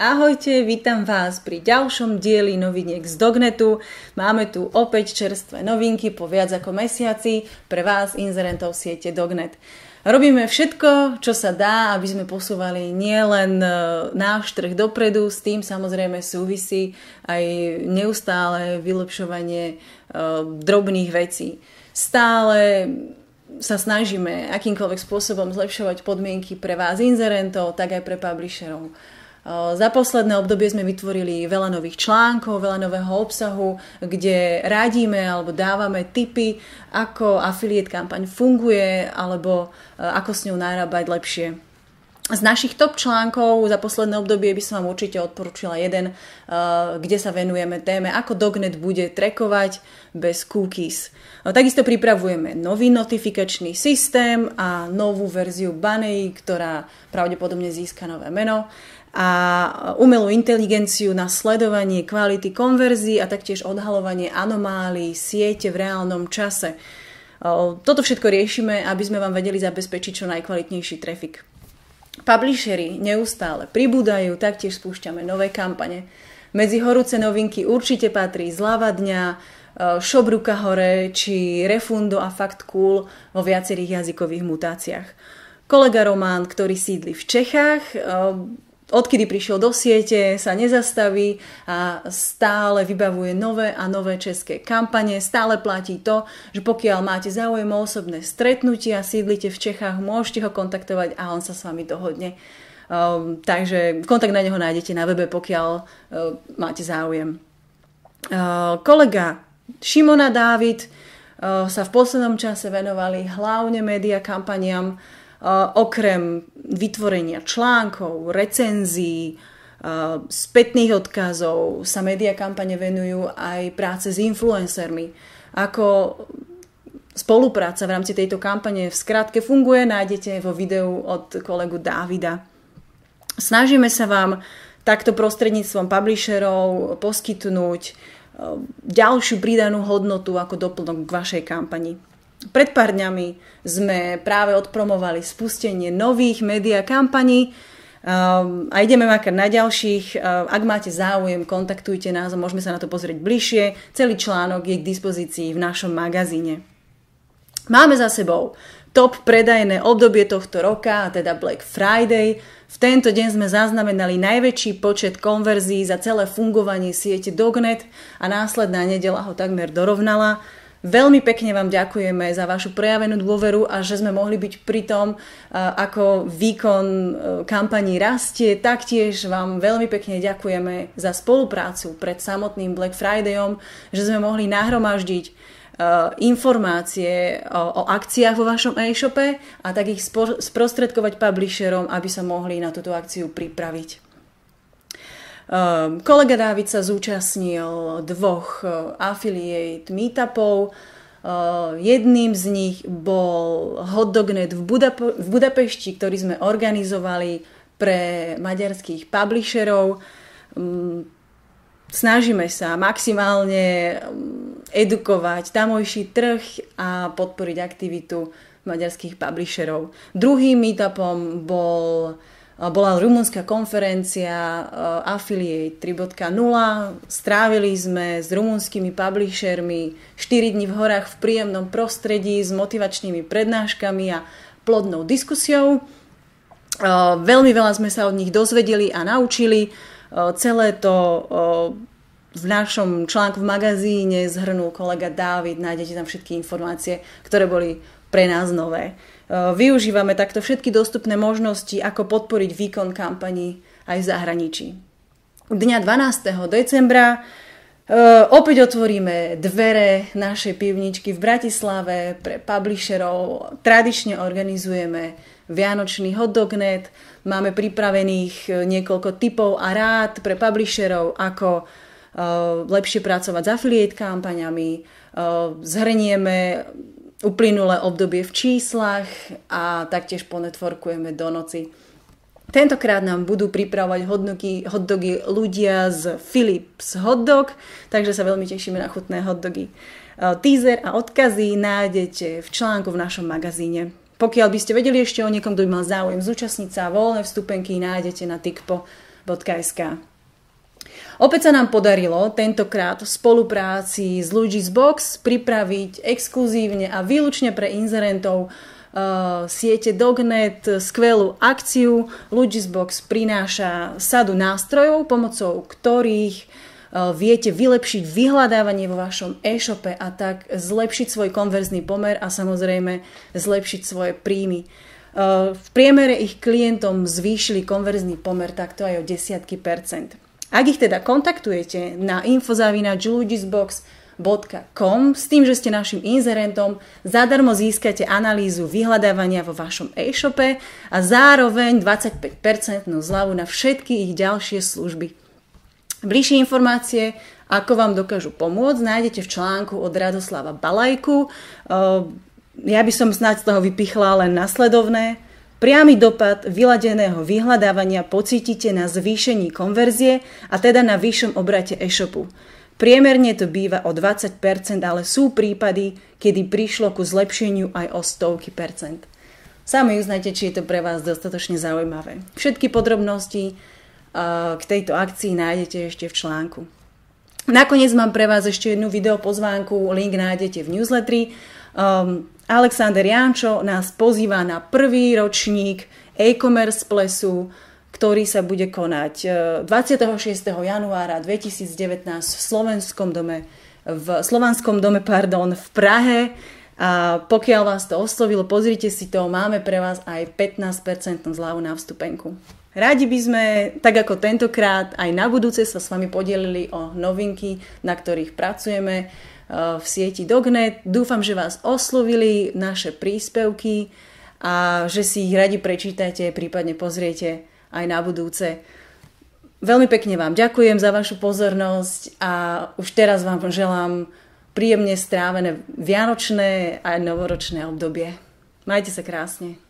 Ahojte, vítam vás pri ďalšom dieli noviniek z Dognetu. Máme tu opäť čerstvé novinky po viac ako mesiaci pre vás, inzerentov siete Dognet. Robíme všetko, čo sa dá, aby sme posúvali nielen e, náš trh dopredu, s tým samozrejme súvisí aj neustále vylepšovanie uh, drobných vecí. Stále sa snažíme akýmkoľvek spôsobom zlepšovať podmienky pre vás inzerentov, tak aj pre publisherov. Za posledné obdobie sme vytvorili veľa nových článkov, veľa nového obsahu, kde radíme alebo dávame tipy, ako affiliate kampaň funguje alebo ako s ňou narábať lepšie. Z našich top článkov za posledné obdobie by som vám určite odporúčila jeden, kde sa venujeme téme, ako Dognet bude trekovať bez cookies. Takisto pripravujeme nový notifikačný systém a novú verziu Bunny, ktorá pravdepodobne získa nové meno a umelú inteligenciu na sledovanie kvality konverzií a taktiež odhalovanie anomálií siete v reálnom čase. Toto všetko riešime, aby sme vám vedeli zabezpečiť čo najkvalitnejší trafik. Publishery neustále pribúdajú, taktiež spúšťame nové kampane. Medzi horúce novinky určite patrí Zlava dňa, Šobruka hore či Refundo a Fakt Cool vo viacerých jazykových mutáciách. Kolega Román, ktorý sídli v Čechách, odkedy prišiel do siete, sa nezastaví a stále vybavuje nové a nové české kampane. Stále platí to, že pokiaľ máte záujem o osobné stretnutia, sídlite v Čechách, môžete ho kontaktovať a on sa s vami dohodne. Um, takže kontakt na neho nájdete na webe, pokiaľ uh, máte záujem. Uh, kolega Šimona Dávid uh, sa v poslednom čase venovali hlavne média kampaniam okrem vytvorenia článkov, recenzií, spätných odkazov sa média kampane venujú aj práce s influencermi. Ako spolupráca v rámci tejto kampane v skratke funguje, nájdete vo videu od kolegu Dávida. Snažíme sa vám takto prostredníctvom publisherov poskytnúť ďalšiu pridanú hodnotu ako doplnok k vašej kampani. Pred pár dňami sme práve odpromovali spustenie nových média kampaní um, a ideme makať na ďalších. Uh, ak máte záujem, kontaktujte nás a môžeme sa na to pozrieť bližšie. Celý článok je k dispozícii v našom magazíne. Máme za sebou top predajné obdobie tohto roka, teda Black Friday. V tento deň sme zaznamenali najväčší počet konverzií za celé fungovanie siete Dognet a následná nedela ho takmer dorovnala. Veľmi pekne vám ďakujeme za vašu prejavenú dôveru a že sme mohli byť pri tom, ako výkon e, kampaní rastie. Taktiež vám veľmi pekne ďakujeme za spoluprácu pred samotným Black Fridayom, že sme mohli nahromaždiť e, informácie o, o akciách vo vašom e-shope a tak ich sprostredkovať publisherom, aby sa mohli na túto akciu pripraviť. Um, kolega Dávid sa zúčastnil dvoch uh, affiliate meetupov. Uh, jedným z nich bol Hotdognet v, Budapo- v Budapešti, ktorý sme organizovali pre maďarských publisherov. Um, snažíme sa maximálne um, edukovať tamojší trh a podporiť aktivitu maďarských publisherov. Druhým meetupom bol bola rumunská konferencia Affiliate 3.0. Strávili sme s rumunskými publishermi 4 dní v horách v príjemnom prostredí s motivačnými prednáškami a plodnou diskusiou. Veľmi veľa sme sa od nich dozvedeli a naučili. Celé to v našom článku v magazíne zhrnul kolega Dávid. Nájdete tam všetky informácie, ktoré boli pre nás nové. Eh, využívame takto všetky dostupné možnosti, ako podporiť výkon kampaní aj v zahraničí. Dňa 12. decembra eh, opäť otvoríme dvere našej pivničky v Bratislave pre publisherov. Tradične organizujeme Vianočný hotdognet. Máme pripravených eh, niekoľko typov a rád pre publisherov, ako lepšie pracovať s affiliate kampaňami. Zhrnieme uplynulé obdobie v číslach a taktiež ponetworkujeme do noci. Tentokrát nám budú pripravovať hotdogy, hotdogy ľudia z Philips Hotdog, takže sa veľmi tešíme na chutné hotdogy. E, teaser a odkazy nájdete v článku v našom magazíne. Pokiaľ by ste vedeli ešte o niekom, kto by mal záujem zúčastniť sa, voľné vstupenky nájdete na tikpo.sk Opäť sa nám podarilo tentokrát v spolupráci s Luigi's Box pripraviť exkluzívne a výlučne pre inzerentov uh, siete Dognet skvelú akciu. Luigi's Box prináša sadu nástrojov, pomocou ktorých uh, viete vylepšiť vyhľadávanie vo vašom e-shope a tak zlepšiť svoj konverzný pomer a samozrejme zlepšiť svoje príjmy. Uh, v priemere ich klientom zvýšili konverzný pomer takto aj o desiatky percent. Ak ich teda kontaktujete na infozavinačlugisbox.com s tým, že ste našim inzerentom, zadarmo získate analýzu vyhľadávania vo vašom e-shope a zároveň 25% zľavu na všetky ich ďalšie služby. Bližšie informácie, ako vám dokážu pomôcť, nájdete v článku od Radoslava Balajku. Ja by som snáď z toho vypichla len nasledovné. Priamy dopad vyladeného vyhľadávania pocítite na zvýšení konverzie a teda na vyššom obrate e-shopu. Priemerne to býva o 20%, ale sú prípady, kedy prišlo ku zlepšeniu aj o stovky percent. Sami uznajte, či je to pre vás dostatočne zaujímavé. Všetky podrobnosti k tejto akcii nájdete ešte v článku. Nakoniec mám pre vás ešte jednu video pozvánku, link nájdete v newsletteri. Um, Alexander Jančo nás pozýva na prvý ročník e-commerce plesu, ktorý sa bude konať 26. E, januára 2019 v Slovenskom dome v Slovanskom dome pardon, v Prahe. A pokiaľ vás to oslovilo, pozrite si to, máme pre vás aj 15% zľavu na vstupenku. Radi by sme, tak ako tentokrát, aj na budúce sa s vami podelili o novinky, na ktorých pracujeme v sieti Dognet. Dúfam, že vás oslovili naše príspevky a že si ich radi prečítate, prípadne pozriete aj na budúce. Veľmi pekne vám ďakujem za vašu pozornosť a už teraz vám želám príjemne strávené vianočné a novoročné obdobie. Majte sa krásne.